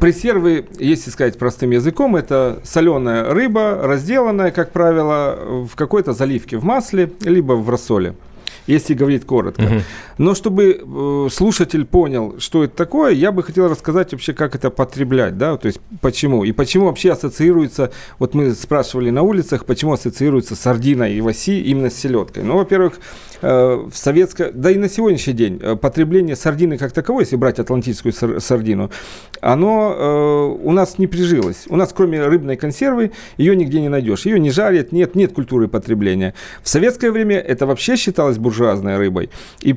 Пресервы, если сказать простым языком, это соленая рыба, разделанная, как правило, в какой-то заливке в масле, либо в рассоле если говорить коротко. Угу. Но чтобы э, слушатель понял, что это такое, я бы хотел рассказать вообще, как это потреблять, да, то есть почему. И почему вообще ассоциируется, вот мы спрашивали на улицах, почему ассоциируется сардина и васи именно с селедкой. Ну, во-первых, в советское, да и на сегодняшний день э, потребление сардины как таковой, если брать атлантическую сар сардину, оно э, у нас не прижилось. У нас кроме рыбной консервы ее нигде не найдешь. Ее не жарят, нет, нет культуры потребления. В советское время это вообще считалось буржуазной рыбой. И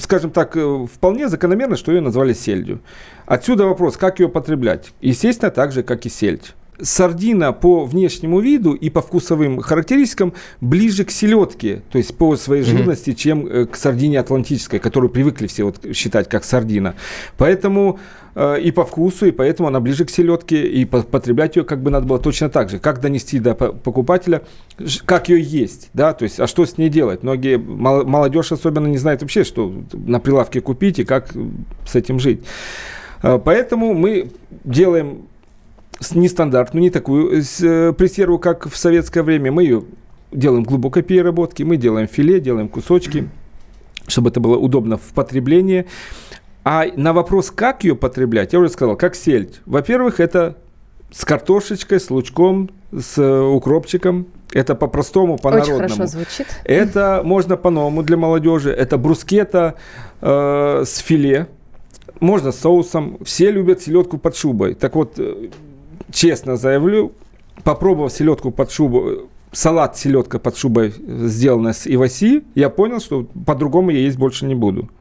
скажем так, э, вполне закономерно, что ее назвали сельдью. Отсюда вопрос, как ее потреблять? Естественно, так же, как и сельдь сардина по внешнему виду и по вкусовым характеристикам ближе к селедке, то есть по своей жирности, mm-hmm. чем э, к сардине атлантической, которую привыкли все вот считать как сардина. Поэтому э, и по вкусу, и поэтому она ближе к селедке, и потреблять ее как бы надо было точно так же. Как донести до покупателя, как ее есть, да, то есть, а что с ней делать? Многие, молодежь особенно не знает вообще, что на прилавке купить и как с этим жить. Э, поэтому мы делаем нестандартную, не такую э, э, пресерву, как в советское время. Мы ее делаем глубокой переработки, мы делаем филе, делаем кусочки, чтобы это было удобно в потреблении. А на вопрос, как ее потреблять, я уже сказал, как сельдь. Во-первых, это с картошечкой, с лучком, с э, укропчиком. Это по-простому, по-народному. Очень хорошо звучит. Это можно по-новому для молодежи. Это брускета э, с филе. Можно с соусом. Все любят селедку под шубой. Так вот, честно заявлю, попробовав селедку под шубу, салат селедка под шубой, сделанная с иваси, я понял, что по-другому я есть больше не буду.